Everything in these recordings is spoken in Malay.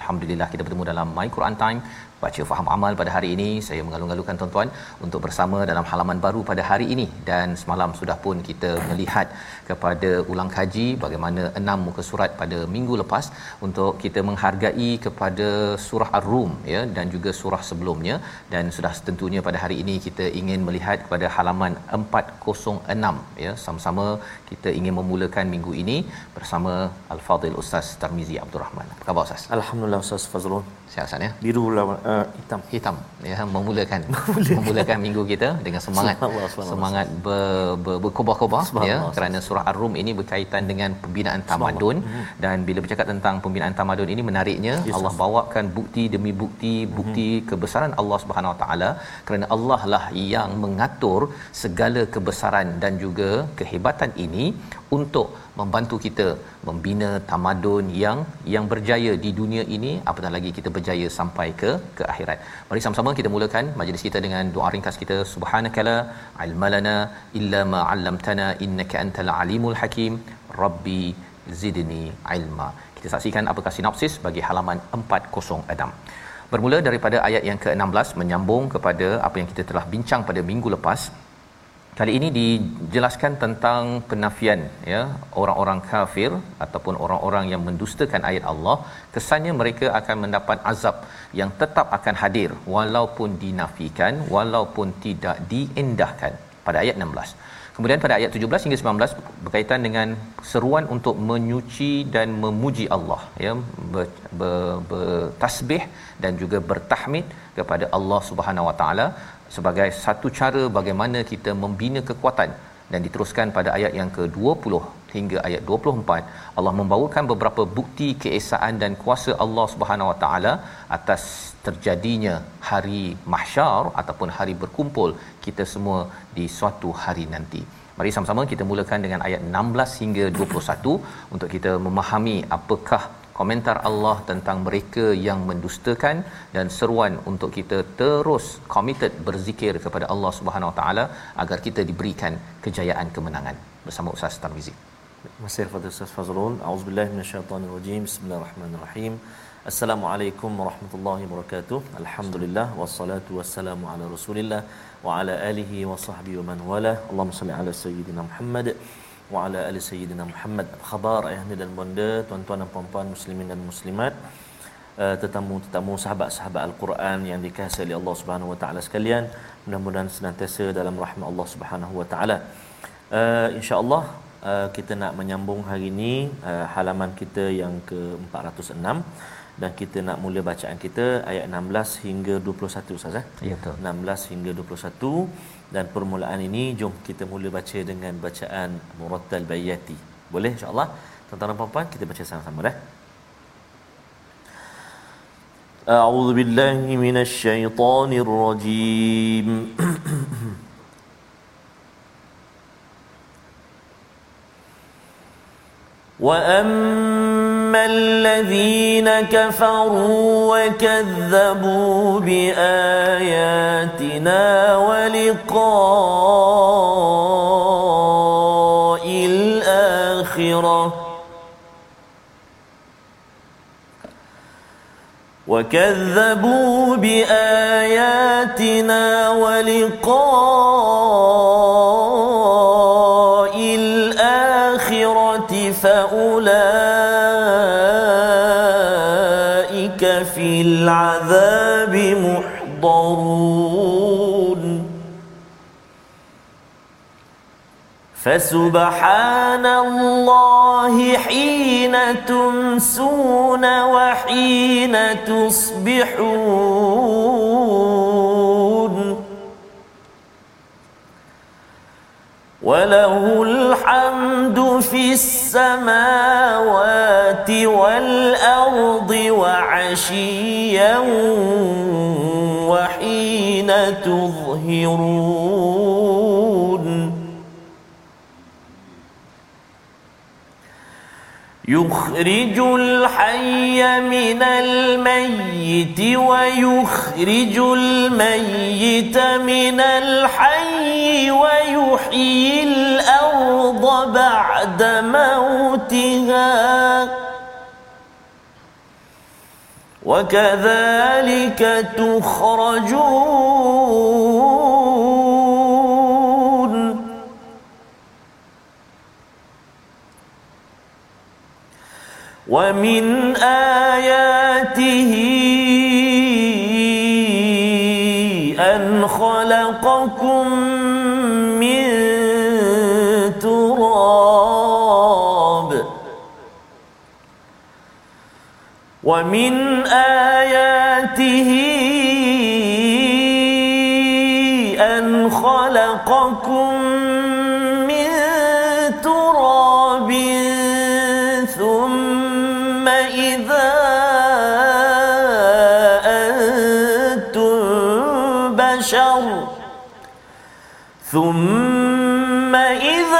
Alhamdulillah kita bertemu dalam My Quran Time. Baca faham amal pada hari ini. Saya mengalung-alungkan tuan-tuan untuk bersama dalam halaman baru pada hari ini. Dan semalam sudah pun kita melihat kepada ulang kaji bagaimana enam muka surat pada minggu lepas untuk kita menghargai kepada surah ar-rum ya dan juga surah sebelumnya. Dan sudah tentunya pada hari ini kita ingin melihat kepada halaman 406 ya. Sama-sama kita ingin memulakan minggu ini bersama al-fadil ustaz Tarmizi Abdul Rahman. Apa khabar ustaz? Alhamdulillah Ustaz Fazrul. Sihat Ustaz ya? biru lawan uh, hitam. Hitam. Ya memulakan. Memulakan. Minggu kita dengan semangat. Subhanallah, subhanallah. semangat ber, ber, berkobar-kobar ya. Kerana surah ar-rum ini berkaitan dengan pembinaan tamadun. Dan bila bercakap tentang pembinaan tamadun ini menariknya Yes, Allah bawakan bukti demi bukti bukti kebesaran Allah Subhanahu Wa Taala. Kerana Allah lah yang mengatur segala kebesaran dan juga kehebatan ini untuk membantu kita membina tamadun yang yang berjaya di dunia ini apatah lagi kita berjaya sampai ke ke akhirat. Mari sama-sama kita mulakan majlis kita dengan doa ringkas kita subhanakala ilmalana illa ma 'allamtana innaka antal alimul hakim rabbi zidni ilma. Kita saksikan apakah sinopsis bagi halaman 406. Bermula daripada ayat yang ke-16 menyambung kepada apa yang kita telah bincang pada minggu lepas Kali ini dijelaskan tentang penafian ya orang-orang kafir ataupun orang-orang yang mendustakan ayat Allah. Kesannya mereka akan mendapat azab yang tetap akan hadir walaupun dinafikan walaupun tidak diendahkan. Pada ayat 16. Kemudian pada ayat 17 hingga 19 berkaitan dengan seruan untuk menyuci dan memuji Allah ya ber, ber, bertasbih dan juga bertahmid kepada Allah Subhanahu Wa Taala sebagai satu cara bagaimana kita membina kekuatan dan diteruskan pada ayat yang ke-20 hingga ayat 24 Allah membawakan beberapa bukti keesaan dan kuasa Allah Subhanahu Wa Taala atas terjadinya hari mahsyar ataupun hari berkumpul kita semua di suatu hari nanti. Mari sama-sama kita mulakan dengan ayat 16 hingga 21 untuk kita memahami apakah komentar Allah tentang mereka yang mendustakan dan seruan untuk kita terus committed berzikir kepada Allah Subhanahu Wa Taala agar kita diberikan kejayaan kemenangan. Bersama Ustaz Tarmizi. Masih kepada Ustaz Fazrul. A'udzubillahi minasyaitanirrajim. Bismillahirrahmanirrahim. Assalamualaikum warahmatullahi wabarakatuh. Alhamdulillah Wassalatu wassalamu ala rasulillah Wa ala alihi wa sahbihi wa man wala. Allahumma salli ala Sayyidina Muhammad Wa ala ali Sayyidina Muhammad. Khabar ayahnya dan bonda Tuan-tuan dan puan-puan muslimin dan muslimat. Uh, Tetamu-tetamu sahabat-sahabat Al-Quran Yang dikasihi oleh Allah subhanahu wa ta'ala sekalian. Mudah-mudahan senantiasa dalam rahmat Allah subhanahu wa ta'ala. Uh, InsyaAllah uh, kita nak menyambung hari ini uh, halaman kita yang ke-406 dan kita nak mula bacaan kita ayat 16 hingga 21 Ustaz eh? Ya betul. 16 hingga 21 dan permulaan ini jom kita mula baca dengan bacaan Murattal Bayati. Boleh insya-Allah? Tuan-tuan dan puan-puan kita baca sama-sama dah. أعوذ بالله من الشيطان الرجيم واما الذين كفروا وكذبوا باياتنا ولقاء الاخره وكذبوا باياتنا ولقاء العذاب محضرون. فسبحان الله حين تمسون وحين تصبحون. وله الحمد في السماوات والأرض وعشيا وحين تظهرون يخرج الحي من الميت ويخرج الميت من الحي ويحيي الأرض بعد موتها. وكذلك تخرجون. ومن آياته أن خلقكم ومن آياته أن خلقكم من تراب ثم إذا أنتم بشر ثم إذا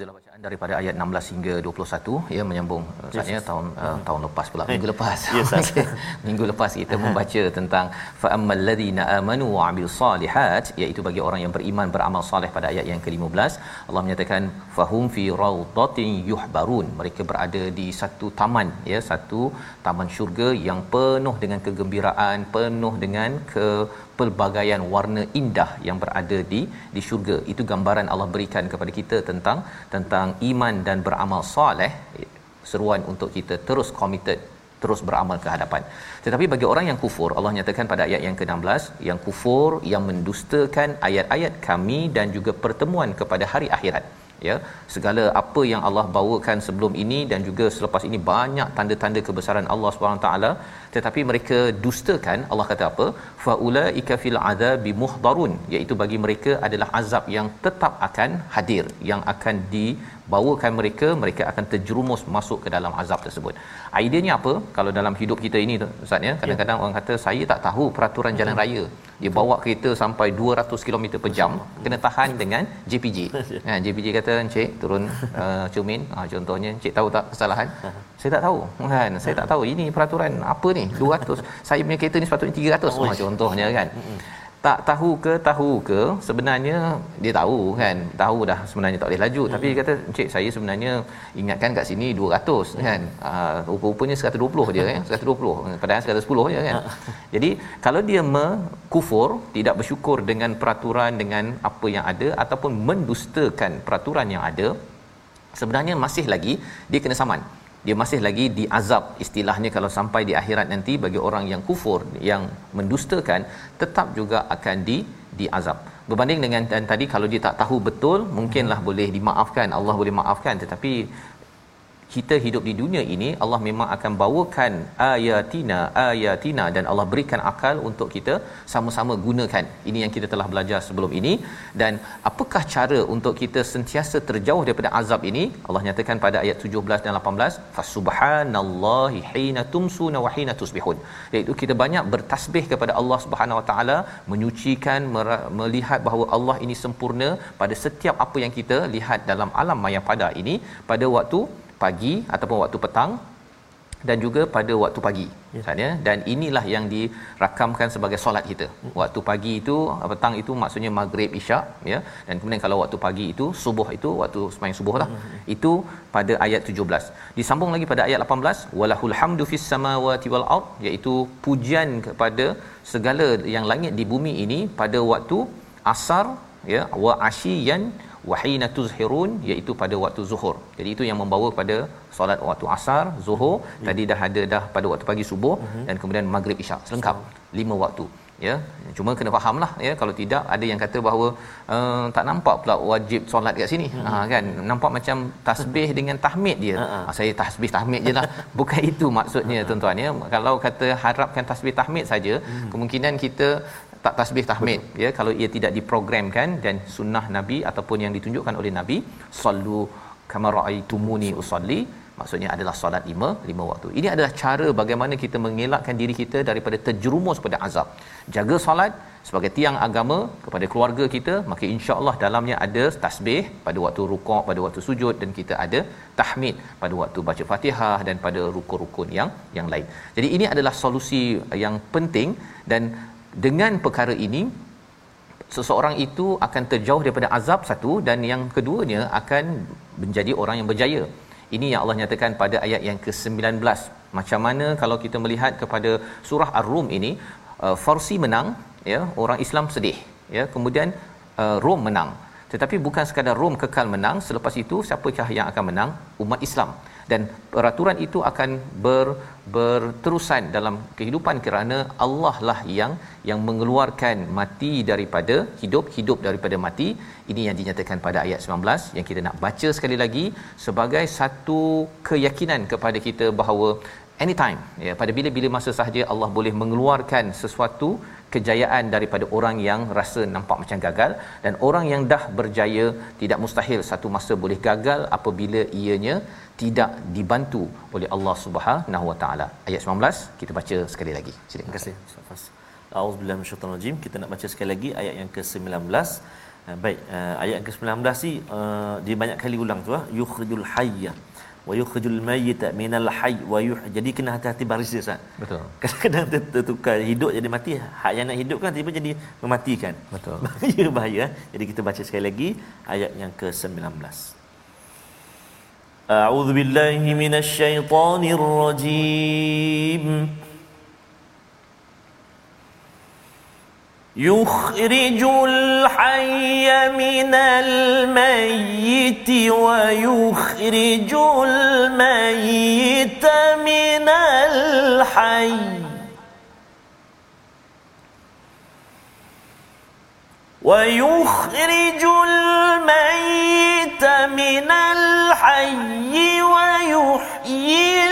daripada ayat 16 hingga 21 ya menyambung saatnya yes. tahun uh, tahun lepas pula minggu lepas. Yes, okay. minggu lepas kita membaca tentang fa ammal ladzina amanu wa amilus solihat iaitu bagi orang yang beriman beramal soleh pada ayat yang ke-15 Allah menyatakan fahum fi raudatin yuhbarun. Mereka berada di satu taman ya satu taman syurga yang penuh dengan kegembiraan penuh dengan ke pelbagaian warna indah yang berada di di syurga. Itu gambaran Allah berikan kepada kita tentang tentang iman dan beramal soleh seruan untuk kita terus committed terus beramal ke hadapan. Tetapi bagi orang yang kufur, Allah nyatakan pada ayat yang ke-16, yang kufur yang mendustakan ayat-ayat kami dan juga pertemuan kepada hari akhirat. Ya, segala apa yang Allah bawakan sebelum ini dan juga selepas ini banyak tanda-tanda kebesaran Allah taala tetapi mereka dustakan Allah kata apa faulaika fil adzabi muhdarun iaitu bagi mereka adalah azab yang tetap akan hadir yang akan dibawakan mereka mereka akan terjerumus masuk ke dalam azab tersebut. Idenya apa? Kalau dalam hidup kita ini ustaz ya kadang-kadang ya. orang kata saya tak tahu peraturan jalan hmm. raya. Dia bawa kereta sampai 200 km per jam kena tahan dengan JPJ ha JPJ kata encik turun uh, cermin. Ha, contohnya encik tahu tak kesalahan? Saya tak tahu. Kan saya tak tahu ini peraturan apa ni? 200 saya punya kereta ni sepatutnya 300 oh, contohnya kan tak tahu ke tahu ke? Sebenarnya dia tahu kan? Tahu dah sebenarnya tak boleh laju. Hmm. tapi dia kata encik saya sebenarnya ingatkan kat sini 200 hmm. kan? Uh, rupa-rupanya 120 dia kan 120 padahal 110 je kan? Jadi kalau dia mengkufur tidak bersyukur dengan peraturan dengan apa yang ada ataupun mendustakan peraturan yang ada sebenarnya masih lagi dia kena saman dia masih lagi diazab. Istilahnya kalau sampai di akhirat nanti bagi orang yang kufur yang mendustakan tetap juga akan di diazab. Berbanding dengan dan tadi kalau dia tak tahu betul mungkinlah boleh dimaafkan. Allah boleh maafkan. Tetapi kita hidup di dunia ini Allah memang akan bawakan ayatina ayatina dan Allah berikan akal untuk kita sama-sama gunakan. Ini yang kita telah belajar sebelum ini dan apakah cara untuk kita sentiasa terjauh daripada azab ini? Allah nyatakan pada ayat 17 dan 18, fasubhanallahi hina tumsuna wa hina tusbihun. Iaitu kita banyak bertasbih kepada Allah Subhanahu Wa Taala, menyucikan melihat bahawa Allah ini sempurna pada setiap apa yang kita lihat dalam alam maya pada ini pada waktu pagi ataupun waktu petang dan juga pada waktu pagi. Misalnya ya. dan inilah yang dirakamkan sebagai solat kita. Waktu pagi itu petang itu maksudnya maghrib isyak ya? Dan kemudian kalau waktu pagi itu subuh itu waktu sembahyang subuh lah. Hmm. itu pada ayat 17 disambung lagi pada ayat 18 walahul hamdu fis samawati wal ard iaitu pujian kepada segala yang langit di bumi ini pada waktu asar ya? Wa asyiyan wahina tuzhirun iaitu pada waktu zuhur. Jadi itu yang membawa pada solat waktu asar, zuhur, ya. tadi dah ada dah pada waktu pagi subuh uh-huh. dan kemudian maghrib isyak. Selengkap lima waktu. Ya, cuma kena fahamlah ya kalau tidak ada yang kata bahawa uh, tak nampak pula wajib solat kat sini. Hmm. Ha kan nampak macam tasbih dengan tahmid dia. Uh-huh. Ha, saya tasbih tahmid jelah. Bukan itu maksudnya uh-huh. tuan-tuan ya. Kalau kata harapkan tasbih tahmid saja, hmm. kemungkinan kita tak tasbih tahmid Betul. ya kalau ia tidak diprogramkan dan sunnah nabi ataupun yang ditunjukkan oleh nabi sallu kama raaitumuni usalli maksudnya adalah solat lima lima waktu ini adalah cara bagaimana kita mengelakkan diri kita daripada terjerumus pada azab jaga solat sebagai tiang agama kepada keluarga kita maka insya-Allah dalamnya ada tasbih pada waktu rukuk pada waktu sujud dan kita ada tahmid pada waktu baca Fatihah dan pada rukun-rukun yang yang lain. Jadi ini adalah solusi yang penting dan dengan perkara ini seseorang itu akan terjauh daripada azab satu dan yang keduanya akan menjadi orang yang berjaya. Ini yang Allah nyatakan pada ayat yang ke-19. Macam mana kalau kita melihat kepada surah Ar-Rum ini, uh, Farsi menang, ya, orang Islam sedih, ya. Kemudian uh, Rom menang. Tetapi bukan sekadar Rom kekal menang, selepas itu siapakah yang akan menang? Umat Islam dan peraturan itu akan ber, berterusan dalam kehidupan kerana Allah lah yang yang mengeluarkan mati daripada hidup hidup daripada mati. Ini yang dinyatakan pada ayat 19 yang kita nak baca sekali lagi sebagai satu keyakinan kepada kita bahawa anytime ya pada bila-bila masa sahaja Allah boleh mengeluarkan sesuatu kejayaan daripada orang yang rasa nampak macam gagal dan orang yang dah berjaya tidak mustahil satu masa boleh gagal apabila ianya tidak dibantu oleh Allah Subhanahu Wa Taala. Ayat 19 kita baca sekali lagi. Silakan. Terima kasih Ustaz. Auzubillahi minasyaitanir rajim. Kita nak baca sekali lagi ayat yang ke-19. Uh, baik, uh, ayat yang ke-19 ni uh, dia banyak kali ulang tu ah yukhrijul hayya wa yukhrijul mayyita minal hayy wa jadi kena hati-hati baris dia betul. Kadang-kadang tertukar hidup jadi mati hak yang nak hidup kan tiba jadi mematikan. Betul. Bahaya bahaya. Jadi kita baca sekali lagi ayat yang ke-19 a'udzu billahi minasy syaithanir rajim يخرج الحي من الميت ويخرج الميت من الحي. ويخرج الميت من الحي ويحيي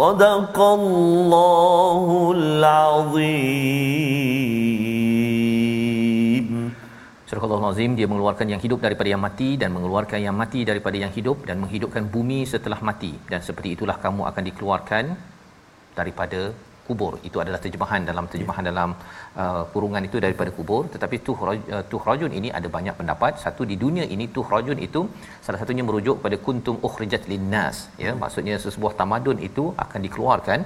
صدق الله العظيم Surah Al-Azim dia mengeluarkan yang hidup daripada yang mati dan mengeluarkan yang mati daripada yang hidup dan menghidupkan bumi setelah mati dan seperti itulah kamu akan dikeluarkan daripada kubur itu adalah terjemahan dalam terjemahan yeah. dalam uh, kurungan itu daripada kubur tetapi tuh uh, tuh rajun ini ada banyak pendapat satu di dunia ini tuh rajun itu salah satunya merujuk pada kuntum ukhrijat linnas ya hmm. maksudnya sesebuah tamadun itu akan dikeluarkan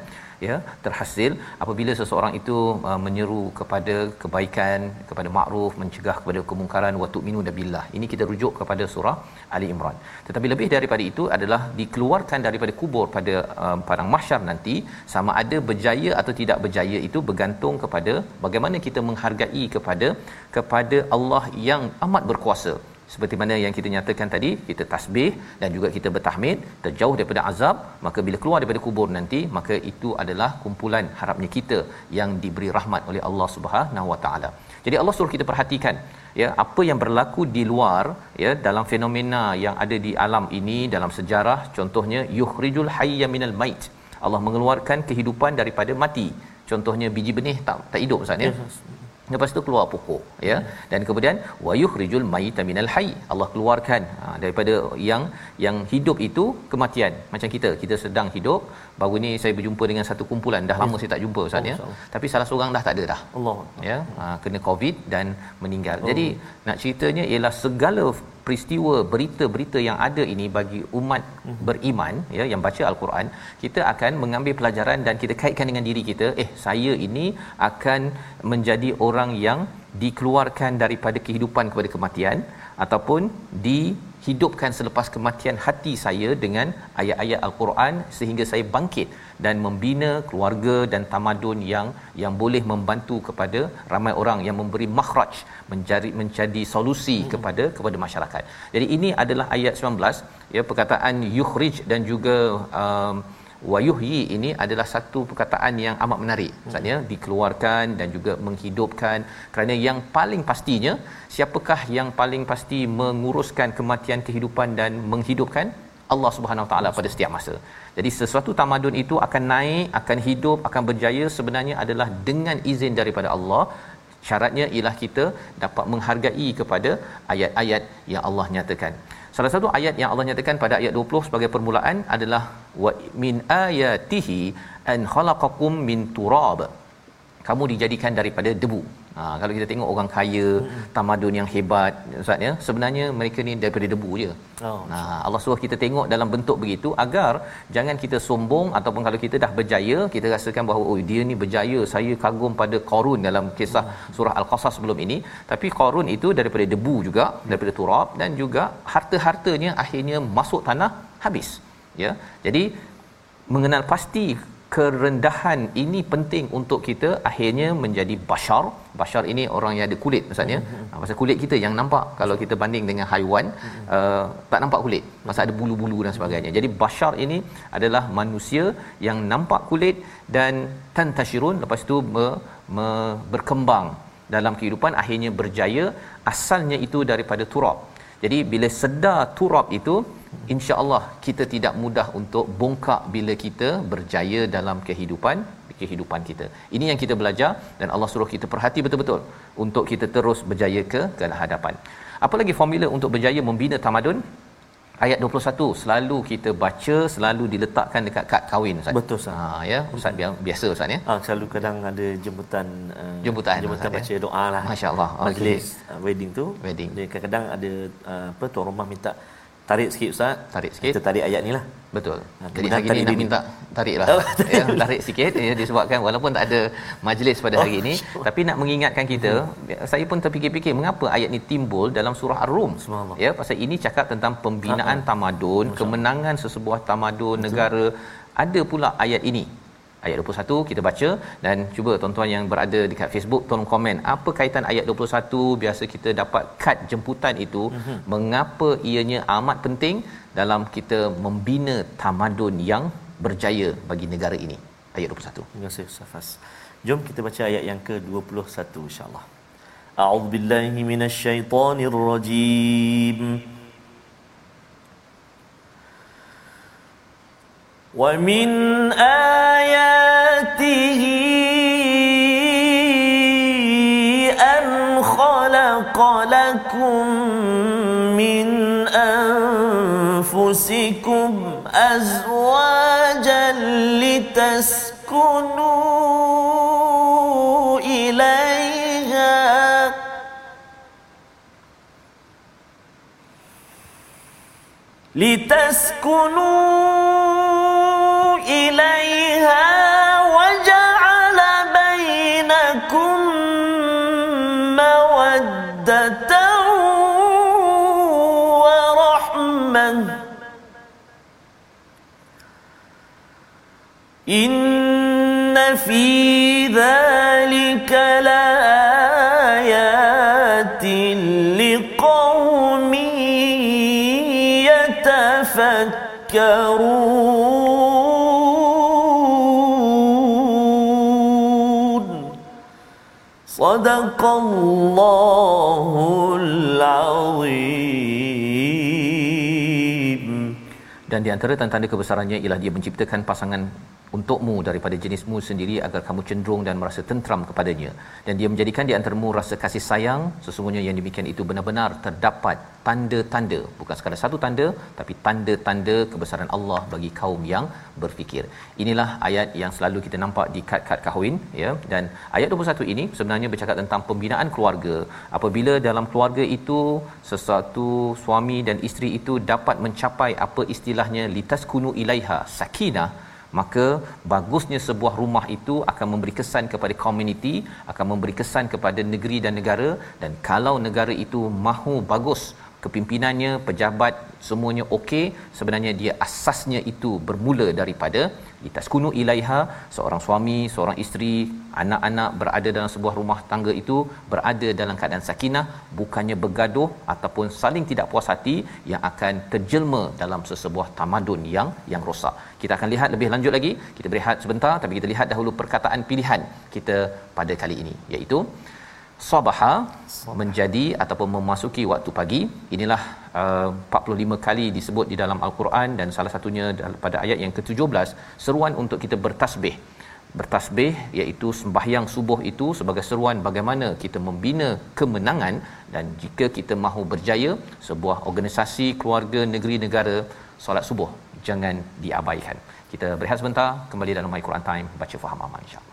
ya terhasil apabila seseorang itu uh, menyeru kepada kebaikan kepada makruf mencegah kepada kemungkaran wa tu'minu billah. Ini kita rujuk kepada surah ali imran. Tetapi lebih daripada itu adalah dikeluarkan daripada kubur pada uh, padang mahsyar nanti sama ada berjaya atau tidak berjaya itu bergantung kepada bagaimana kita menghargai kepada kepada Allah yang amat berkuasa seperti mana yang kita nyatakan tadi kita tasbih dan juga kita bertahmid terjauh daripada azab maka bila keluar daripada kubur nanti maka itu adalah kumpulan harapnya kita yang diberi rahmat oleh Allah Subhanahu Wa Taala. Jadi Allah suruh kita perhatikan ya apa yang berlaku di luar ya dalam fenomena yang ada di alam ini dalam sejarah contohnya yukhrijul hayya minal mait. Allah mengeluarkan kehidupan daripada mati. Contohnya biji benih tak tak hidup ustaz ya. Yes lepas tu keluar pokok ya. Dan kemudian wayukhrijul mayita minal hayy. Allah keluarkan ha, daripada yang yang hidup itu kematian. Macam kita kita sedang hidup baru ni saya berjumpa dengan satu kumpulan. Dah lama ya. saya tak jumpa ustaz ya. Oh, tapi salah seorang dah tak ada dah Allah ya. Ha, kena covid dan meninggal. Oh. jadi nak ceritanya ialah segala peristiwa berita-berita yang ada ini bagi umat mm-hmm. beriman ya yang baca al-Quran kita akan mengambil pelajaran dan kita kaitkan dengan diri kita eh saya ini akan menjadi orang yang dikeluarkan daripada kehidupan kepada kematian ataupun dihidupkan selepas kematian hati saya dengan ayat-ayat al-Quran sehingga saya bangkit dan membina keluarga dan tamadun yang yang boleh membantu kepada ramai orang yang memberi makhraj mencari mencari solusi hmm. kepada kepada masyarakat. Jadi ini adalah ayat 19 ya perkataan yukhrij dan juga um, wayuhyi ini adalah satu perkataan yang amat menarik. Maksudnya dikeluarkan dan juga menghidupkan kerana yang paling pastinya siapakah yang paling pasti menguruskan kematian kehidupan dan menghidupkan Allah Subhanahu Taala pada setiap masa. Jadi sesuatu tamadun itu akan naik, akan hidup, akan berjaya sebenarnya adalah dengan izin daripada Allah. Syaratnya ialah kita dapat menghargai kepada ayat-ayat yang Allah nyatakan. Salah satu ayat yang Allah nyatakan pada ayat 20 sebagai permulaan adalah wa min ayatihi an khalaqakum min turab. Kamu dijadikan daripada debu. Ha, kalau kita tengok orang kaya, hmm. tamadun yang hebat, Ustaz ya, sebenarnya mereka ni daripada debu je. Oh. Ha, Allah suruh kita tengok dalam bentuk begitu agar jangan kita sombong ataupun kalau kita dah berjaya, kita rasakan bahawa oh dia ni berjaya, saya kagum pada Qarun dalam kisah hmm. surah Al-Qasas sebelum ini. Tapi Qarun itu daripada debu juga, daripada turab dan juga harta-hartanya akhirnya masuk tanah habis. Ya. Jadi mengenal pasti kerendahan ini penting untuk kita akhirnya menjadi bashar. Bashar ini orang yang ada kulit maksudnya. Mm-hmm. pasal kulit kita yang nampak. Kalau kita banding dengan haiwan mm-hmm. uh, tak nampak kulit. Pasal ada bulu-bulu dan sebagainya. Jadi bashar ini adalah manusia yang nampak kulit dan tantashirun lepas itu me, me, berkembang dalam kehidupan akhirnya berjaya. Asalnya itu daripada turab. Jadi bila sedar turab itu insya-Allah kita tidak mudah untuk bongkak bila kita berjaya dalam kehidupan kehidupan kita. Ini yang kita belajar dan Allah suruh kita perhati betul-betul untuk kita terus berjaya ke ke hadapan. Apa lagi formula untuk berjaya membina tamadun? Ayat 21 selalu kita baca selalu diletakkan dekat kad kahwin ustaz. Betul ustaz. Ha ya, ustaz biasa, biasa ustaz ya. Ha selalu kadang ada jemputan uh, jemputan, jemputan ustaz, ya. baca ya? doa lah. Masya-Allah. Majlis okay. uh, wedding tu. Wedding. Dia kadang-kadang ada uh, apa tuan rumah minta tarik sikit ustaz. Tarik sikit. Kita tarik ayat ni lah. Betul. Ha, jadi hari ni nak minta tarik lah. Oh, ya, tarik. sikit ya, disebabkan walaupun tak ada majlis pada hari ini oh, tapi nak mengingatkan kita hmm. saya pun terfikir-fikir mengapa ayat ni timbul dalam surah ar-rum. Ya pasal ini cakap tentang pembinaan ha, tamadun kemenangan sesebuah tamadun betul. negara. Ada pula ayat ini ayat 21 kita baca. Dan cuba tuan-tuan yang berada dekat Facebook tolong komen apa kaitan ayat 21 biasa kita dapat kad jemputan itu. Mm-hmm. mengapa ianya amat penting dalam kita membina tamadun yang berjaya bagi negara ini? Ayat 21 terima kasih Safas jom kita baca ayat yang ke-21 insyaallah. A'udzubillahi minasyaitonirrajim ومن آياته أن خلق لكم من أنفسكم أزواجا لتسكنوا إليها. لتسكنوا صدق الله العظيم dan di antara tanda-tanda kebesarannya ialah dia menciptakan pasangan untukmu daripada jenismu sendiri agar kamu cenderung dan merasa tentram kepadanya. Dan dia menjadikan di antaramu rasa kasih sayang. Sesungguhnya yang demikian itu benar-benar terdapat tanda-tanda. Bukan sekadar satu tanda tapi tanda-tanda kebesaran Allah bagi kaum yang berfikir. Inilah ayat yang selalu kita nampak di kad-kad kahwin ya. Dan ayat 21 ini sebenarnya bercakap tentang pembinaan keluarga. Apabila dalam keluarga itu sesuatu suami dan isteri itu dapat mencapai apa istilahnya litas kunu ilaiha sakinah maka bagusnya sebuah rumah itu akan memberi kesan kepada komuniti akan memberi kesan kepada negeri dan negara. Dan kalau negara itu mahu bagus kepimpinannya pejabat semuanya okey. Sebenarnya dia asasnya itu bermula daripada litaskunu ilaiha seorang suami seorang isteri anak-anak berada dalam sebuah rumah tangga itu berada dalam keadaan sakinah bukannya bergaduh ataupun saling tidak puas hati yang akan terjelma dalam sesebuah tamadun yang yang rosak. Kita akan lihat lebih lanjut lagi. Kita berehat sebentar tapi kita lihat dahulu perkataan pilihan kita pada kali ini iaitu sabaha menjadi ataupun memasuki waktu pagi. Inilah uh, 45 kali disebut di dalam al-Quran dan salah satunya pada ayat yang ke-17 seruan untuk kita bertasbih. Bertasbih iaitu sembahyang subuh itu sebagai seruan bagaimana kita membina kemenangan dan jika kita mahu berjaya sebuah organisasi keluarga negeri negara solat subuh jangan diabaikan. Kita berehat sebentar kembali dalam My Quran Time baca faham aman insya-Allah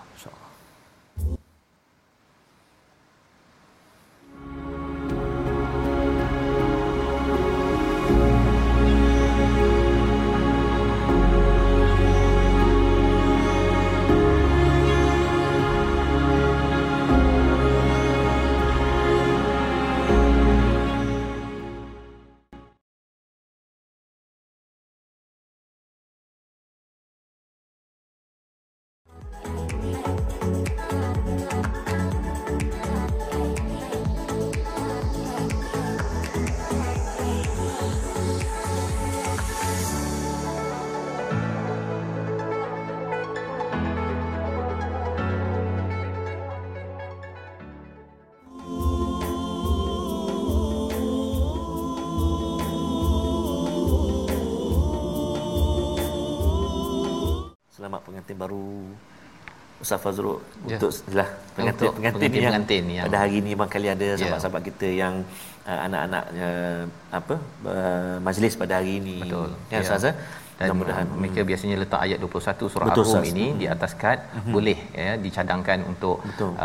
baru Ustaz Fazrul ya. untuk lah pengantin untuk pengantin, pengantin yang pengantin yang pada hari ini memang kali ada ya. sahabat-sahabat kita yang uh, anak-anak uh, apa uh, majlis pada hari ini betul ya, ya. Ustaz? Dan mudah-mudahan mereka biasanya letak ayat 21 surah Betul, Ar-Rum ini di atas kad mm-hmm. boleh ya dicadangkan untuk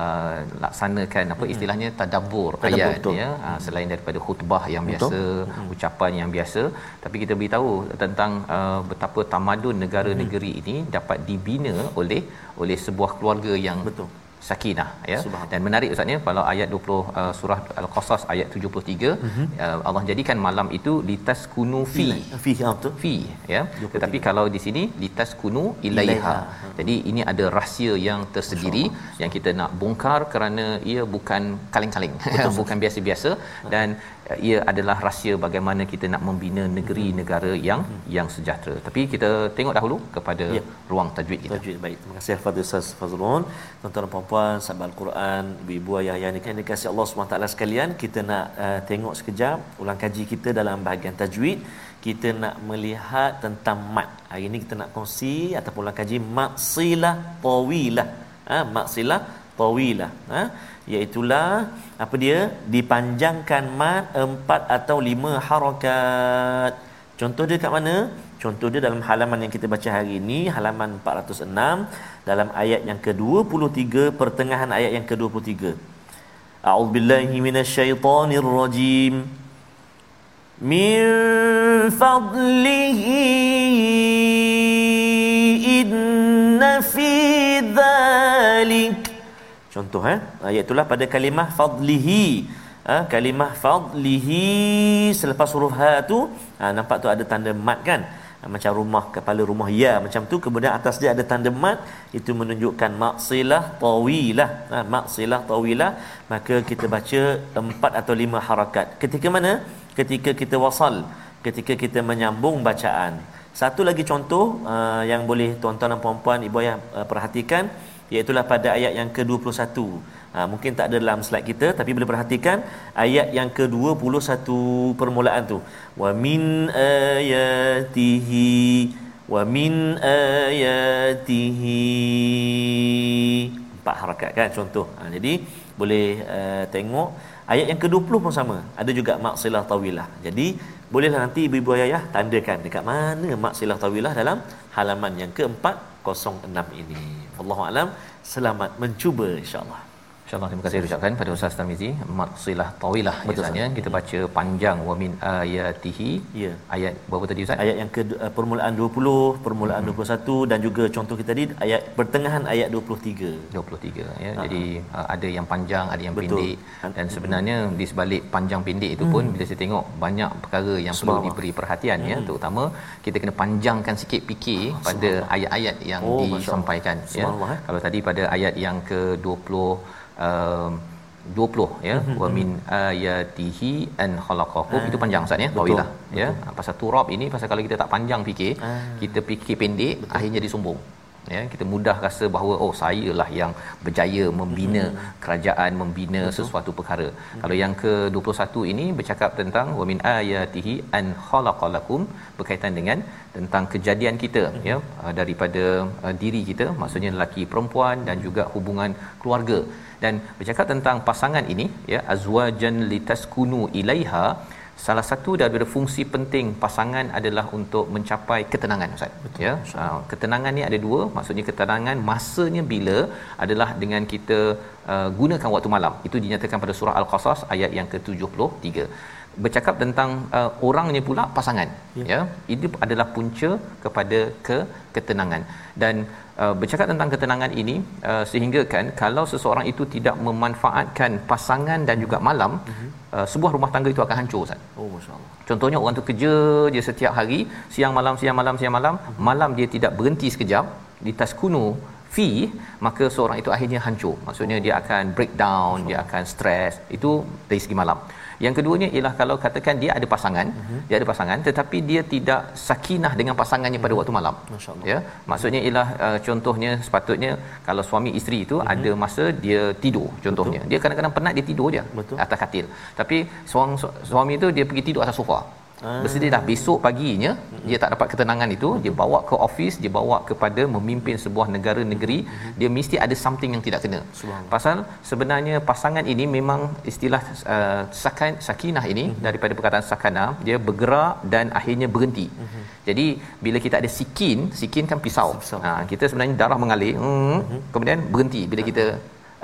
uh, laksanakan apa mhm. istilahnya tadabbur ayat betul. ya uh, selain daripada khutbah yang betul. biasa mm-hmm. ucapan yang biasa tapi kita beritahu tentang uh, betapa tamadun negara-negeri mm-hmm. ini dapat dibina oleh oleh sebuah keluarga yang betul sakinah ya. Dan menarik ustaznya kalau ayat 20 uh, surah al-qasas ayat 73 mm-hmm. uh, Allah jadikan malam itu litas kunu fi. Fi ya betul. Fi ya. 23. tetapi kalau di sini litas kunu ilaiha, jadi ini ada rahsia yang tersendiri yang kita nak bongkar kerana ia bukan kaleng-kaleng bukan biasa-biasa. Dan uh, ia adalah rahsia bagaimana kita nak membina negeri negara yang hmm. yang sejahtera. Tapi kita tengok dahulu kepada ya. ruang tajwid kita. Tajwid baik. Terima kasih Al-Fadhil Ustaz Fazrul. Tuan-tuan dan puan-puan sahabat Al-Quran, ibu-ibu ayah yang dikasihi Allah SWT sekalian, kita nak uh, tengok sekejap ulang kaji kita dalam bahagian tajwid. Kita nak melihat tentang mat. Hari ini kita nak kongsi ataupun ulang kaji maksilah tawilah. Ha, maksilah tawilah. Ha? Iaitulah apa dia dipanjangkan mat empat atau lima harakat Contoh dia kat mana? Contoh dia dalam halaman yang kita baca hari ini, halaman 406 dalam ayat yang ke-23 pertengahan ayat yang ke-23. A'udzubillahi minasyaitonirrajim. Min fadlihi inna fi dhalik. Contoh eh, ayat itulah pada kalimah fadlihi. Ha, kalimah fadlihi selepas huruf ha tu ha, nampak tu ada tanda mat kan? Ha, macam rumah kepala rumah ya. Macam tu kemudian atas dia ada tanda mat. Itu menunjukkan maksilah tawilah. Ha, maksilah tawilah. Maka kita baca empat atau lima harakat. Ketika mana? Ketika kita wasal. Ketika kita menyambung bacaan. Satu lagi contoh uh, yang boleh tuan-tuan dan puan-puan ibu ayah uh, perhatikan iaitu pada ayat yang ke-21 Ha, mungkin tak ada dalam slide kita tapi boleh perhatikan ayat yang ke-21 permulaan tu. Wa min ayatihi wa min ayatihi empat harakat kan contoh. Ha, jadi boleh uh, tengok ayat yang ke-20 pun sama. Ada juga maksilah tawilah. Jadi bolehlah nanti ibu-ibu ayah tandakan dekat mana maksilah tawilah dalam halaman yang ke-406 ini. Wallahu alam. Selamat mencuba insya-Allah. InsyaAllah terima kasih ucapkan pada Ustaz Tamizi Maksilah tawilah Misalnya kita baca panjang Wa min ayatihi ya. Ayat berapa tadi Ustaz? Ayat yang ke uh, permulaan 20 Permulaan hmm. 21 Dan juga contoh kita tadi Ayat pertengahan ayat 23 23 ya. Ha. Jadi uh, ada yang panjang Ada yang Betul. pendek Dan sebenarnya hmm. di sebalik panjang pendek itu pun hmm. Bila saya tengok banyak perkara yang perlu diberi perhatian ya. hmm. ya Terutama kita kena panjangkan sikit fikir oh, Pada ayat-ayat yang oh, disampaikan ya. Eh. Kalau tadi pada ayat yang ke-20 uh, 20 ya mm-hmm. wa min ayatihi an khalaqakum ah, itu panjang ustaz ya tawilah ya pasal turab ini pasal kalau kita tak panjang fikir ah. kita fikir pendek betul. akhirnya disombong ya kita mudah rasa bahawa oh saya lah yang berjaya membina mm-hmm. kerajaan membina Betul. sesuatu perkara mm-hmm. kalau yang ke-21 ini bercakap tentang wa min ayatihi an khalaqalakum berkaitan dengan tentang kejadian kita mm-hmm. ya daripada uh, diri kita maksudnya lelaki perempuan dan juga hubungan keluarga dan bercakap tentang pasangan ini ya azwajan litaskunu ilaiha salah satu daripada fungsi penting pasangan adalah untuk mencapai ketenangan ustaz. Betul. ya uh, ketenangan ni ada dua. Maksudnya ketenangan masanya bila adalah dengan kita uh, gunakan waktu malam. Itu dinyatakan pada surah al-qasas ayat yang ke-73 bercakap tentang uh, orangnya pula pasangan ya. ya ini adalah punca kepada ke ketenangan dan uh, bercakap tentang ketenangan ini uh, sehingga kan kalau seseorang itu tidak memanfaatkan pasangan dan juga malam uh-huh. uh, sebuah rumah tangga itu akan hancur Ustaz. Oh masya-Allah. Contohnya orang tu kerja dia setiap hari siang malam siang malam siang malam uh-huh. malam dia tidak berhenti sekejap di tas kuno fi maka seorang itu akhirnya hancur. Maksudnya dia akan breakdown, dia akan stres. Itu dari segi malam. Yang keduanya ialah kalau katakan dia ada pasangan, uh-huh. dia ada pasangan tetapi dia tidak sakinah dengan pasangannya pada waktu malam. Ya. Maksudnya ialah uh, contohnya sepatutnya kalau suami isteri itu uh-huh. ada masa dia tidur contohnya. Betul. Dia kadang-kadang penat dia tidur je Betul. atas katil. Tapi suami suami itu dia pergi tidur atas sofa. Bersedia dah. Besok paginya dia tak dapat ketenangan itu dia bawa ke office dia bawa kepada memimpin sebuah negara negeri dia mesti ada something yang tidak kena. Pasal sebenarnya pasangan ini memang istilah uh, sakan sakinah ini daripada perkataan sakana dia bergerak dan akhirnya berhenti. Jadi bila kita ada sikin sikin kan pisau, ha, kita sebenarnya darah mengalir hmm, kemudian berhenti bila kita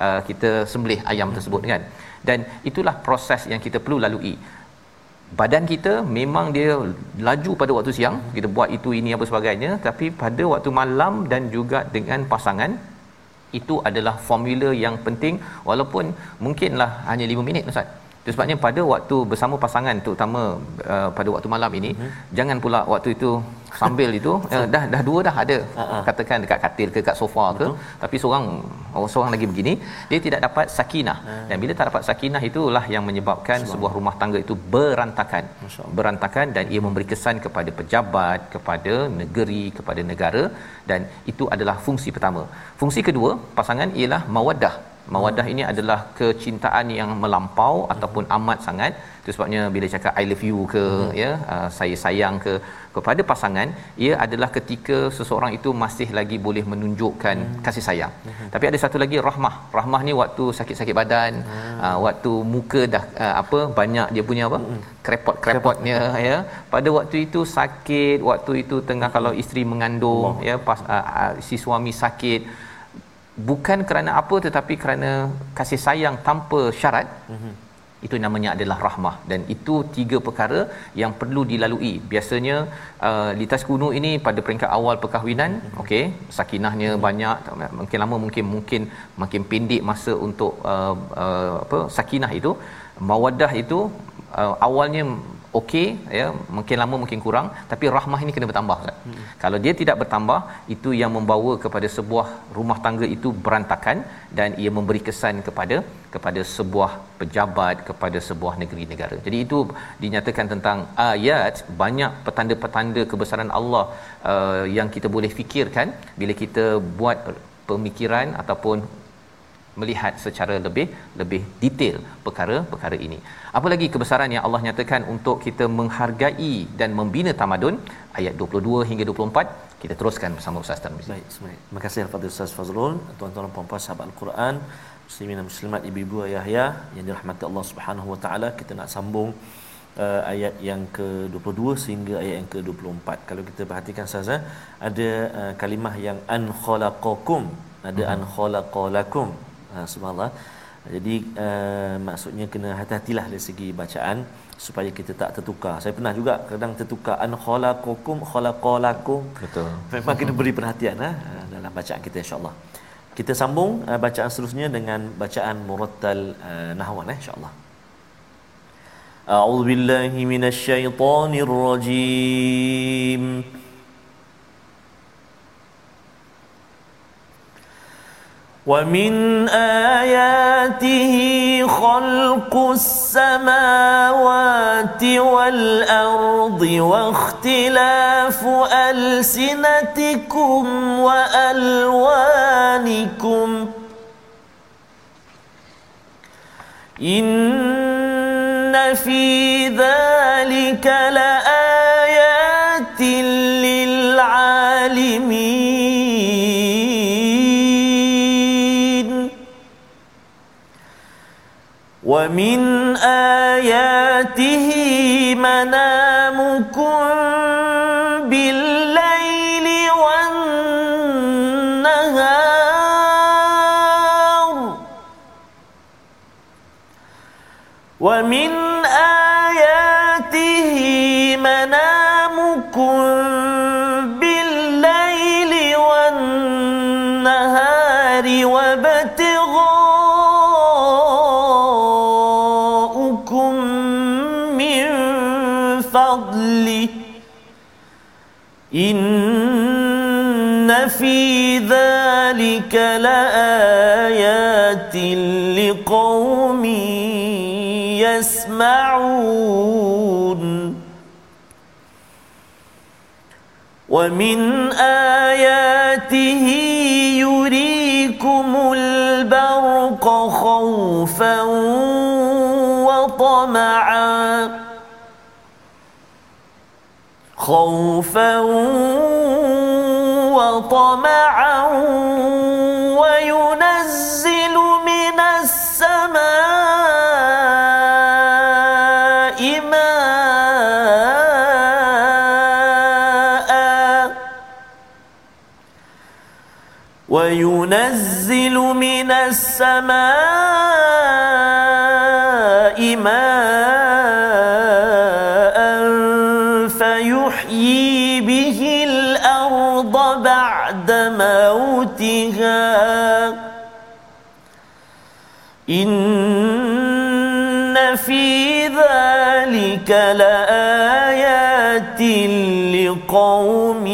uh, kita sembelih ayam tersebut kan. Dan itulah proses yang kita perlu lalui badan kita memang dia laju pada waktu siang kita buat itu ini apa sebagainya. Tapi pada waktu malam dan juga dengan pasangan itu adalah formula yang penting. Walaupun mungkinlah hanya 5 minit ustaz. Itu sebabnya pada waktu bersama pasangan terutama uh, pada waktu malam ini uh-huh. jangan pula waktu itu sambil itu uh, dah dah dua dah ada. Uh-huh. katakan dekat katil ke kat sofa ke. Betul. tapi seorang oh, seorang lagi begini dia tidak dapat sakinah. Uh-huh. dan bila tak dapat sakinah itulah yang menyebabkan sebuah rumah tangga itu berantakan. Berantakan dan ia memberi kesan kepada pejabat kepada negeri kepada negara. Dan itu adalah fungsi pertama. Fungsi kedua pasangan ialah mawaddah mawaddah ini adalah kecintaan yang melampau ataupun amat sangat itu sebabnya bila cakap i love you ke hmm. ya uh, saya sayang ke kepada pasangan ia adalah ketika seseorang itu masih lagi boleh menunjukkan hmm. kasih sayang hmm. tapi ada satu lagi rahmah rahmah ni waktu sakit-sakit badan hmm. uh, waktu muka dah uh, apa banyak dia punya apa hmm. krepot-krepotnya ya pada waktu itu sakit waktu itu tengah hmm. kalau isteri mengandung oh. ya pas uh, uh, si suami sakit bukan kerana apa tetapi kerana kasih sayang tanpa syarat. Hmm itu namanya adalah rahmah. Dan itu tiga perkara yang perlu dilalui. Biasanya uh, litas kuno ini pada peringkat awal perkahwinan mm-hmm. okey sakinahnya mm-hmm. banyak mungkin lama mungkin mungkin makin pendek masa untuk uh, uh, apa sakinah itu. Mawaddah itu uh, awalnya okey ya mungkin lama mungkin kurang tapi rahmah ini kena bertambah kan hmm. kalau dia tidak bertambah itu yang membawa kepada sebuah rumah tangga itu berantakan dan ia memberi kesan kepada kepada sebuah pejabat kepada sebuah negeri negara jadi itu dinyatakan tentang ayat banyak petanda-petanda kebesaran Allah uh, yang kita boleh fikirkan bila kita buat pemikiran ataupun melihat secara lebih lebih detail perkara-perkara ini. Apa lagi kebesaran yang Allah nyatakan untuk kita menghargai dan membina tamadun ayat 22 hingga 24 kita teruskan bersama Ustaz Tarmizi. Baik, baik. Terima kasih kepada Ustaz Fazrul, tuan-tuan dan puan-puan sahabat Al-Quran, muslimin dan muslimat, ibu-ibu ayah ya yang dirahmati Allah Subhanahu Wa Taala. Kita nak sambung uh, ayat yang ke-22 sehingga ayat yang ke-24. Kalau kita perhatikan saja ada uh, kalimah yang an khalaqakum, ada hmm. an khalaqalakum ha, subhanallah jadi uh, maksudnya kena hati-hatilah dari segi bacaan supaya kita tak tertukar. Saya pernah juga kadang tertukar an khalaqakum khalaqalakum. Betul. Memang kena beri perhatian ha, dalam bacaan kita insya-Allah. Kita sambung uh, bacaan seterusnya dengan bacaan murattal uh, nahwan eh, insya-Allah. A'udzu billahi minasyaitonir rajim. ومن آياته خلق السماوات والأرض واختلاف ألسنتكم وألوانكم إن في ذلك لآيات ومن آياته منامكم إن في ذلك لآيات لقوم يسمعون ومن آياته يريكم البرق خوفا خوفا وطمعا وينزل من السماء ماء وينزل من السماء إن في ذلك لآيات لقوم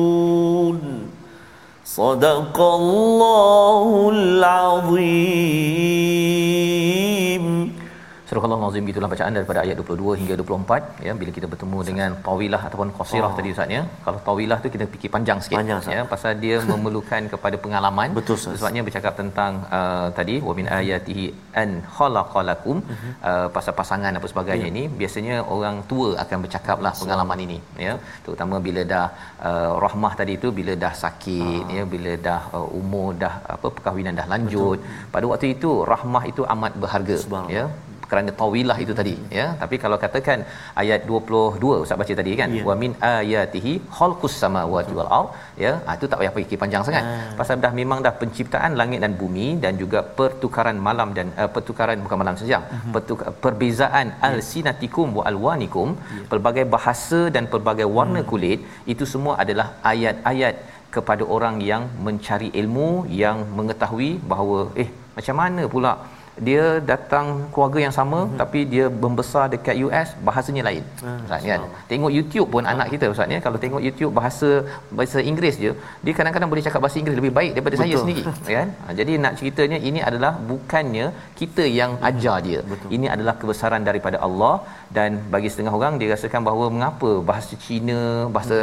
يعقلون صدق الله العظيم Surah Al-Azim itulah bacaan daripada ayat 22 hingga 24 ya bila kita bertemu dengan tawilah ataupun qasirah oh. tadi ustaz ya. Kalau tawilah tu kita fikir panjang sikit panjang, ya pasal dia memerlukan kepada pengalaman. Betul sah. Sebabnya bercakap tentang uh, tadi wa min ayatihi an khalaqalakum uh-huh. uh, pasal pasangan apa sebagainya yeah. ini biasanya orang tua akan bercakaplah pengalaman ini ya. Terutama bila dah uh, rahmah tadi tu bila dah sakit uh. ya bila dah uh, umur dah apa perkahwinan dah lanjut. Betul. Pada waktu itu rahmah itu amat berharga ya kerana tawilah itu tadi ya tapi kalau katakan ayat 22 ustaz baca tadi kan yeah. wa min ayatihi khalqus samawati wal ard ya ha, itu tak payah fikir panjang sangat ah. pasal dah memang dah penciptaan langit dan bumi dan juga pertukaran malam dan uh, pertukaran bukan malam saja uh-huh. Pertuk- perbezaan yeah. alsinatikum wa alwanikum yeah. pelbagai bahasa dan pelbagai warna hmm. kulit itu semua adalah ayat-ayat kepada orang yang mencari ilmu yang mengetahui bahawa eh macam mana pula dia datang keluarga yang sama mm-hmm. tapi dia membesar dekat US bahasanya lain. Ah, Ustaz kan. Tengok YouTube pun ah. anak kita Ustaz ya kalau tengok YouTube bahasa bahasa Inggeris je dia kadang-kadang boleh cakap bahasa Inggeris lebih baik daripada Betul. saya sendiri kan. Ha, jadi nak ceritanya ini adalah bukannya kita yang mm-hmm. ajar dia. Betul. Ini adalah kebesaran daripada Allah dan bagi setengah orang dia rasakan bahawa mengapa bahasa Cina, bahasa.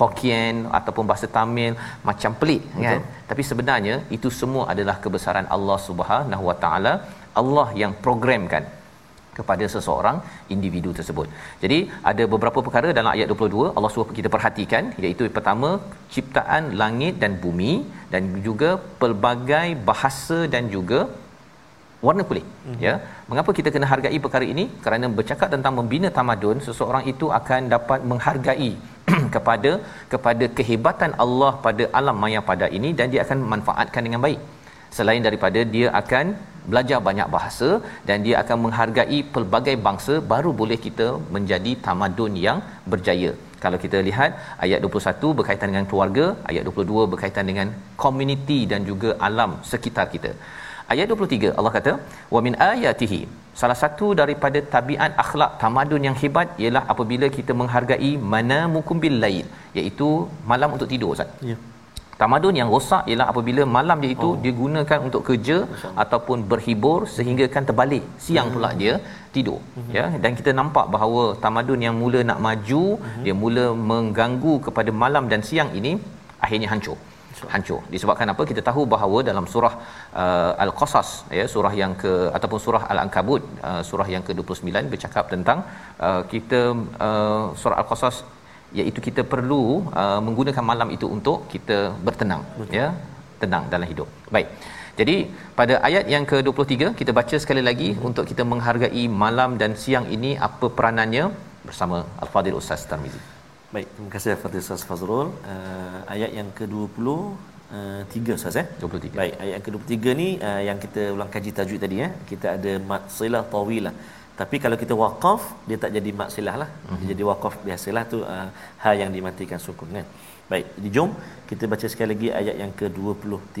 Hokkien ataupun bahasa Tamil macam pelik kan? Betul. kan. Tapi sebenarnya itu semua adalah kebesaran Allah Subhanahu Wa Taala Allah yang programkan kepada seseorang individu tersebut. Jadi ada beberapa perkara dalam ayat 22 Allah suruh kita perhatikan iaitu pertama ciptaan langit dan bumi dan juga pelbagai bahasa dan juga warna kulit mm-hmm. ya. Mengapa kita kena hargai perkara ini? Kerana bercakap tentang membina tamadun seseorang itu akan dapat menghargai kepada kepada kehebatan Allah pada alam maya pada ini dan dia akan manfaatkan dengan baik. Selain daripada dia akan belajar banyak bahasa dan dia akan menghargai pelbagai bangsa baru boleh kita menjadi tamadun yang berjaya. Kalau kita lihat ayat 21 berkaitan dengan keluarga ayat 22 berkaitan dengan komuniti dan juga alam sekitar kita ayat 23 Allah kata wa min ayatihi salah satu daripada tabiat akhlak tamadun yang hebat ialah apabila kita menghargai mana mukum bil lail iaitu malam untuk tidur Ustaz ya Tamadun yang rosak ialah apabila malam dia itu oh. digunakan untuk kerja Masa. ataupun berhibur sehingga kan terbalik siang hmm. pula dia tidur hmm. ya dan kita nampak bahawa tamadun yang mula nak maju hmm. dia mula mengganggu kepada malam dan siang ini akhirnya hancur hancur. Disebabkan apa? Kita tahu bahawa dalam surah uh, al-qasas ya surah yang ke ataupun surah al-ankabut uh, surah yang ke-29 bercakap tentang uh, kita uh, surah al-qasas iaitu kita perlu uh, menggunakan malam itu untuk kita bertenang Betul. ya tenang dalam hidup. Baik. Jadi pada ayat yang ke-23 kita baca sekali lagi hmm. untuk kita menghargai malam dan siang ini apa peranannya? Bersama al-fadil ustaz Tarmizi baik terima kasih al-fadil ustaz Fazrul uh, ayat yang ke-20 Uh, tiga Ustaz eh? 23. Baik, ayat yang ke-23 ni uh, yang kita ulang kaji tajuk tadi eh. Kita ada mat silah tawilah. Tapi kalau kita waqaf dia tak jadi maksilah lah. Mm-hmm. Dia jadi waqaf biasalah tu uh, ha yang dimatikan sukun kan. Baik, jadi jom kita baca sekali lagi ayat yang ke-23.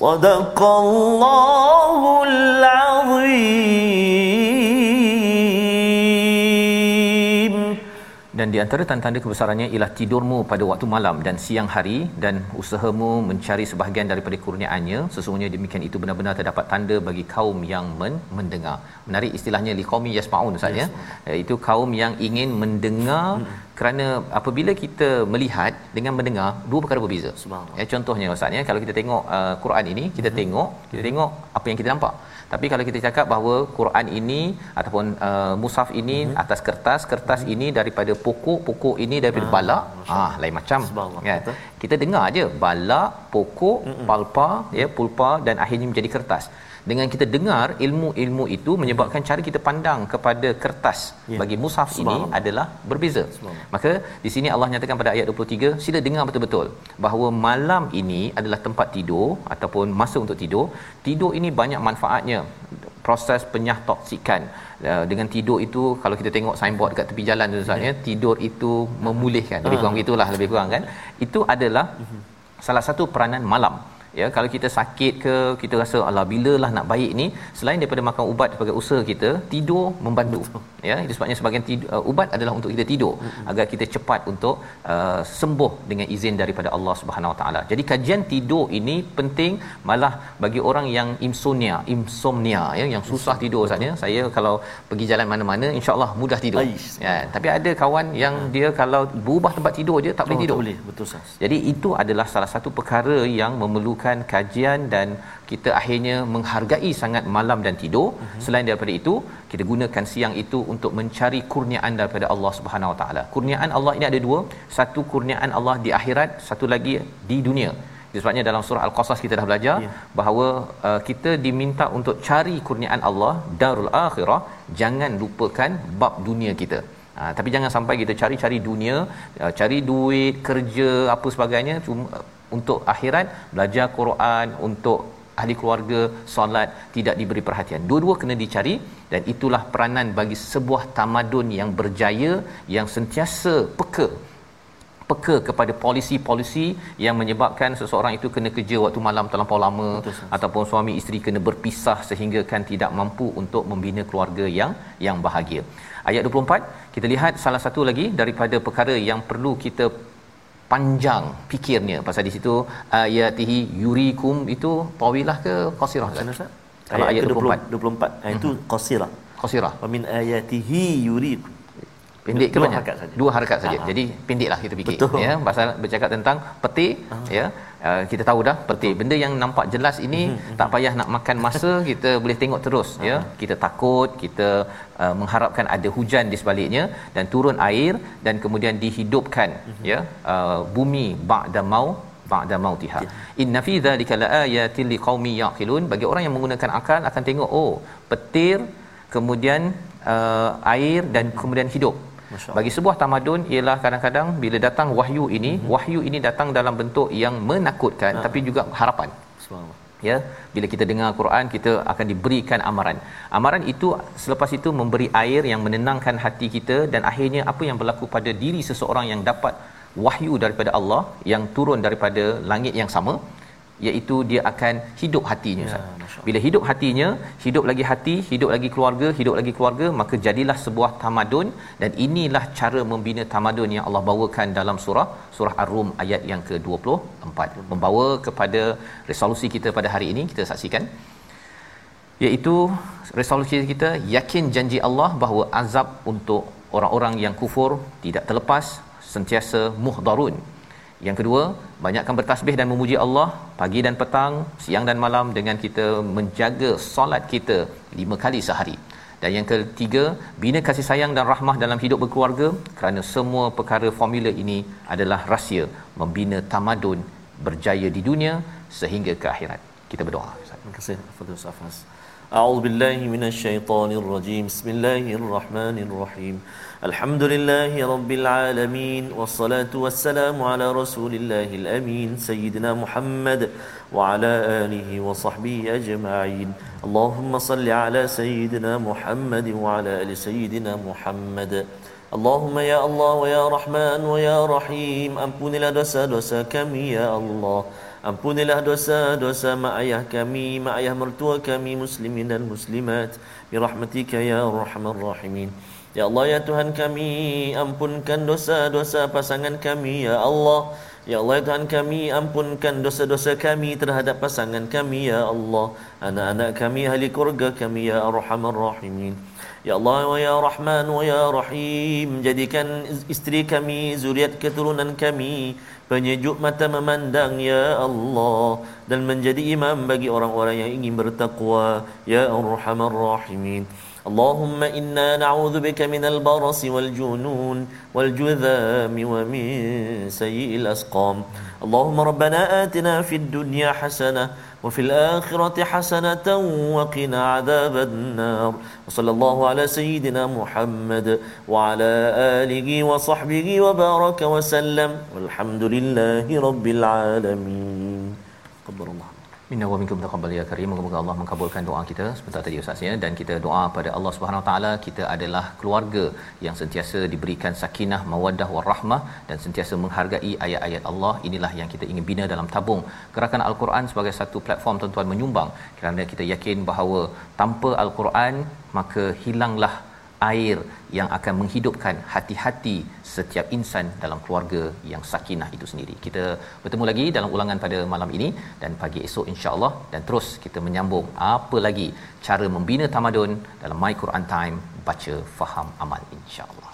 صدق الله di antara tanda-tanda kebesarannya ialah tidurmu pada waktu malam dan siang hari dan usahamu mencari sebahagian daripada kurniaannya. Sesungguhnya demikian itu benar-benar terdapat tanda bagi kaum yang men- mendengar. Menarik istilahnya liqaumi yasmaun ustaz ya. Iaitu kaum yang ingin mendengar kerana apabila kita melihat dengan mendengar dua perkara berbeza. Subhanallah. ya contohnya ustaz ya kalau kita tengok uh, Quran ini kita Mhm. tengok kita tengok apa yang kita nampak tapi kalau kita cakap bahawa Quran ini ataupun uh, mushaf ini Mhm. atas kertas kertas ini daripada pokok pokok ini daripada balak. ah lain macam. Betul. kita dengar aje balak pokok palpa ya pulpa dan akhirnya menjadi kertas dengan kita dengar ilmu-ilmu itu menyebabkan cara kita pandang kepada kertas Ya. bagi mushaf ini adalah berbeza. Maka di sini Allah nyatakan pada ayat 23, sila dengar betul-betul bahawa malam ini adalah tempat tidur ataupun masa untuk tidur. Tidur ini banyak manfaatnya. Proses penyah toksikan Uh, dengan tidur itu kalau kita tengok signboard dekat tepi jalan tu Ustaz ya tidur itu memulihkan lebih kurang begitulah lebih kurang kan itu adalah salah satu peranan malam ya kalau kita sakit ke kita rasa alah bilalah nak baik ni? Selain daripada makan ubat sebagai usaha kita tidur membantu. Ya itu sebabnya sebagian tidur, uh, ubat adalah untuk kita tidur. Agar kita cepat untuk uh, sembuh dengan izin daripada Allah Subhanahu Wa Taala. Jadi kajian tidur ini penting malah bagi orang yang insomnia insomnia ya yang susah tidur ya. Saya kalau pergi jalan mana-mana insyaallah mudah tidur. Aish. ya tapi ada kawan yang dia kalau berubah tempat tidur je tak boleh Oh, tidur. tak boleh. Betul jadi itu adalah salah satu perkara yang memerlukan kajian dan kita akhirnya menghargai sangat malam dan tidur. Uh-huh. Selain daripada itu, kita gunakan siang itu untuk mencari kurniaan daripada Allah Subhanahu Wa Taala. Kurniaan Allah ini ada dua. Satu kurniaan Allah di akhirat, satu lagi di dunia. Sebabnya dalam surah Al-Qasas kita dah belajar yeah. bahawa uh, kita diminta untuk cari kurniaan Allah darul akhirah, jangan lupakan bab dunia kita. Ha, tapi jangan sampai kita cari-cari dunia, uh, cari duit, kerja apa sebagainya. Cuma uh, untuk akhirat belajar Quran untuk ahli keluarga solat tidak diberi perhatian. Dua-dua kena dicari dan itulah peranan bagi sebuah tamadun yang berjaya yang sentiasa peka. Peka kepada polisi-polisi yang menyebabkan seseorang itu kena kerja waktu malam terlampau lama Betul, ataupun suami isteri kena berpisah sehingga kan tidak mampu untuk membina keluarga yang yang bahagia. Ayat 24 kita lihat salah satu lagi daripada perkara yang perlu kita panjang fikirnya. Pasal di situ ayatihi yurikum itu tawilah ke qasirah Ustaz? Kalau ayat 24 24 ah, itu qasirah. Qasirah. Wa min ayatihi yurikum pendek ke Dua banyak? harakat saja. dua harakat saja. Ha. jadi pendeklah kita fikir Betul. ya. Pasal bercakap tentang peti ya. Uh, kita tahu dah peti. Benda yang nampak jelas ini tak payah nak makan masa kita boleh tengok terus ya. Kita takut kita uh, mengharapkan ada hujan di sebaliknya dan turun air dan kemudian dihidupkan ya. Uh, bumi ba'da mau ba'da mautiha. Inna fi dhalika laayatin liqaumin yaqilun. Bagi orang yang menggunakan akal akan tengok oh petir kemudian uh, air dan kemudian hidup. Bagi sebuah tamadun ialah kadang-kadang bila datang wahyu ini Mhm. mm-hmm. wahyu ini datang dalam bentuk yang menakutkan Ah. tapi juga harapan subhanallah ya bila kita dengar Quran kita akan diberikan amaran amaran itu selepas itu memberi air yang menenangkan hati kita dan akhirnya apa yang berlaku pada diri seseorang yang dapat wahyu daripada Allah yang turun daripada langit yang sama iaitu dia akan hidup hatinya Ya, bila hidup hatinya hidup lagi hati hidup lagi keluarga hidup lagi keluarga maka jadilah sebuah tamadun. Dan inilah cara membina tamadun yang Allah bawakan dalam surah surah ar-rum ayat yang ke-24 membawa kepada resolusi kita pada hari ini kita saksikan. Iaitu resolusi kita yakin janji Allah bahawa azab untuk orang-orang yang kufur tidak terlepas sentiasa muhdarun yang kedua banyakkan bertasbih dan memuji Allah pagi dan petang siang dan malam dengan kita menjaga solat kita lima kali sehari dan yang ketiga bina kasih sayang dan rahmah dalam hidup berkeluarga kerana semua perkara formula ini adalah rahsia membina tamadun berjaya di dunia sehingga ke akhirat kita berdoa. Terima kasih. أعوذ بالله من الشيطان الرجيم. بسم الله الرحمن الرحيم. الحمد لله رب العالمين والصلاة والسلام على رسول الله الأمين سيدنا محمد وعلى آله وصحبه أجمعين. اللهم صل على سيدنا محمد وعلى آل سيدنا محمد. اللهم يا الله ويا رحمن ويا رحيم. ampunilah dosa-dosa kami ya Allah Ampunilah dosa-dosa mak ayah kami, mak ayah mertua kami muslimin dan muslimat. Birahmatika ya arhamar rahimin. Ya Allah ya Tuhan kami, ampunkan dosa-dosa pasangan kami ya Allah. Ya Allah ya Tuhan kami ampunkan dosa-dosa kami terhadap pasangan kami ya Allah. Anak-anak kami ahli keluarga kami ya Arhamar Rahimin Ya Allah wa ya Rahman wa ya Rahim jadikan isteri kami zuriat keturunan kami penyejuk mata memandang ya Allah dan menjadi imam bagi orang-orang yang ingin bertakwa ya Arhamar Rahimin اللهم إنا نعوذ بك من البرص والجنون والجذام ومن سيء الأسقام اللهم ربنا آتنا في الدنيا حسنة وفي الآخرة حسنة وقنا عذاب النار. وصلى الله على سيدنا محمد وعلى آله وصحبه وبارك وسلم. والحمد لله رب العالمين. قبر الله. Minna wa minkum taqabbal ya karim. Moga-moga Allah mengabulkan doa kita sebentar tadi Ustaz ya dan kita doa pada Allah Subhanahu Taala kita adalah keluarga yang sentiasa diberikan sakinah, mawaddah warahmah dan sentiasa menghargai ayat-ayat Allah. Inilah yang kita ingin bina dalam tabung gerakan Al-Quran sebagai satu platform tuan-tuan menyumbang kerana kita yakin bahawa tanpa Al-Quran maka hilanglah air yang akan menghidupkan hati-hati setiap insan dalam keluarga yang sakinah itu sendiri. Kita bertemu lagi dalam ulangan pada malam ini dan pagi esok insya-Allah dan terus kita menyambung apa lagi cara membina tamadun dalam My Quran Time baca faham amal insya-Allah.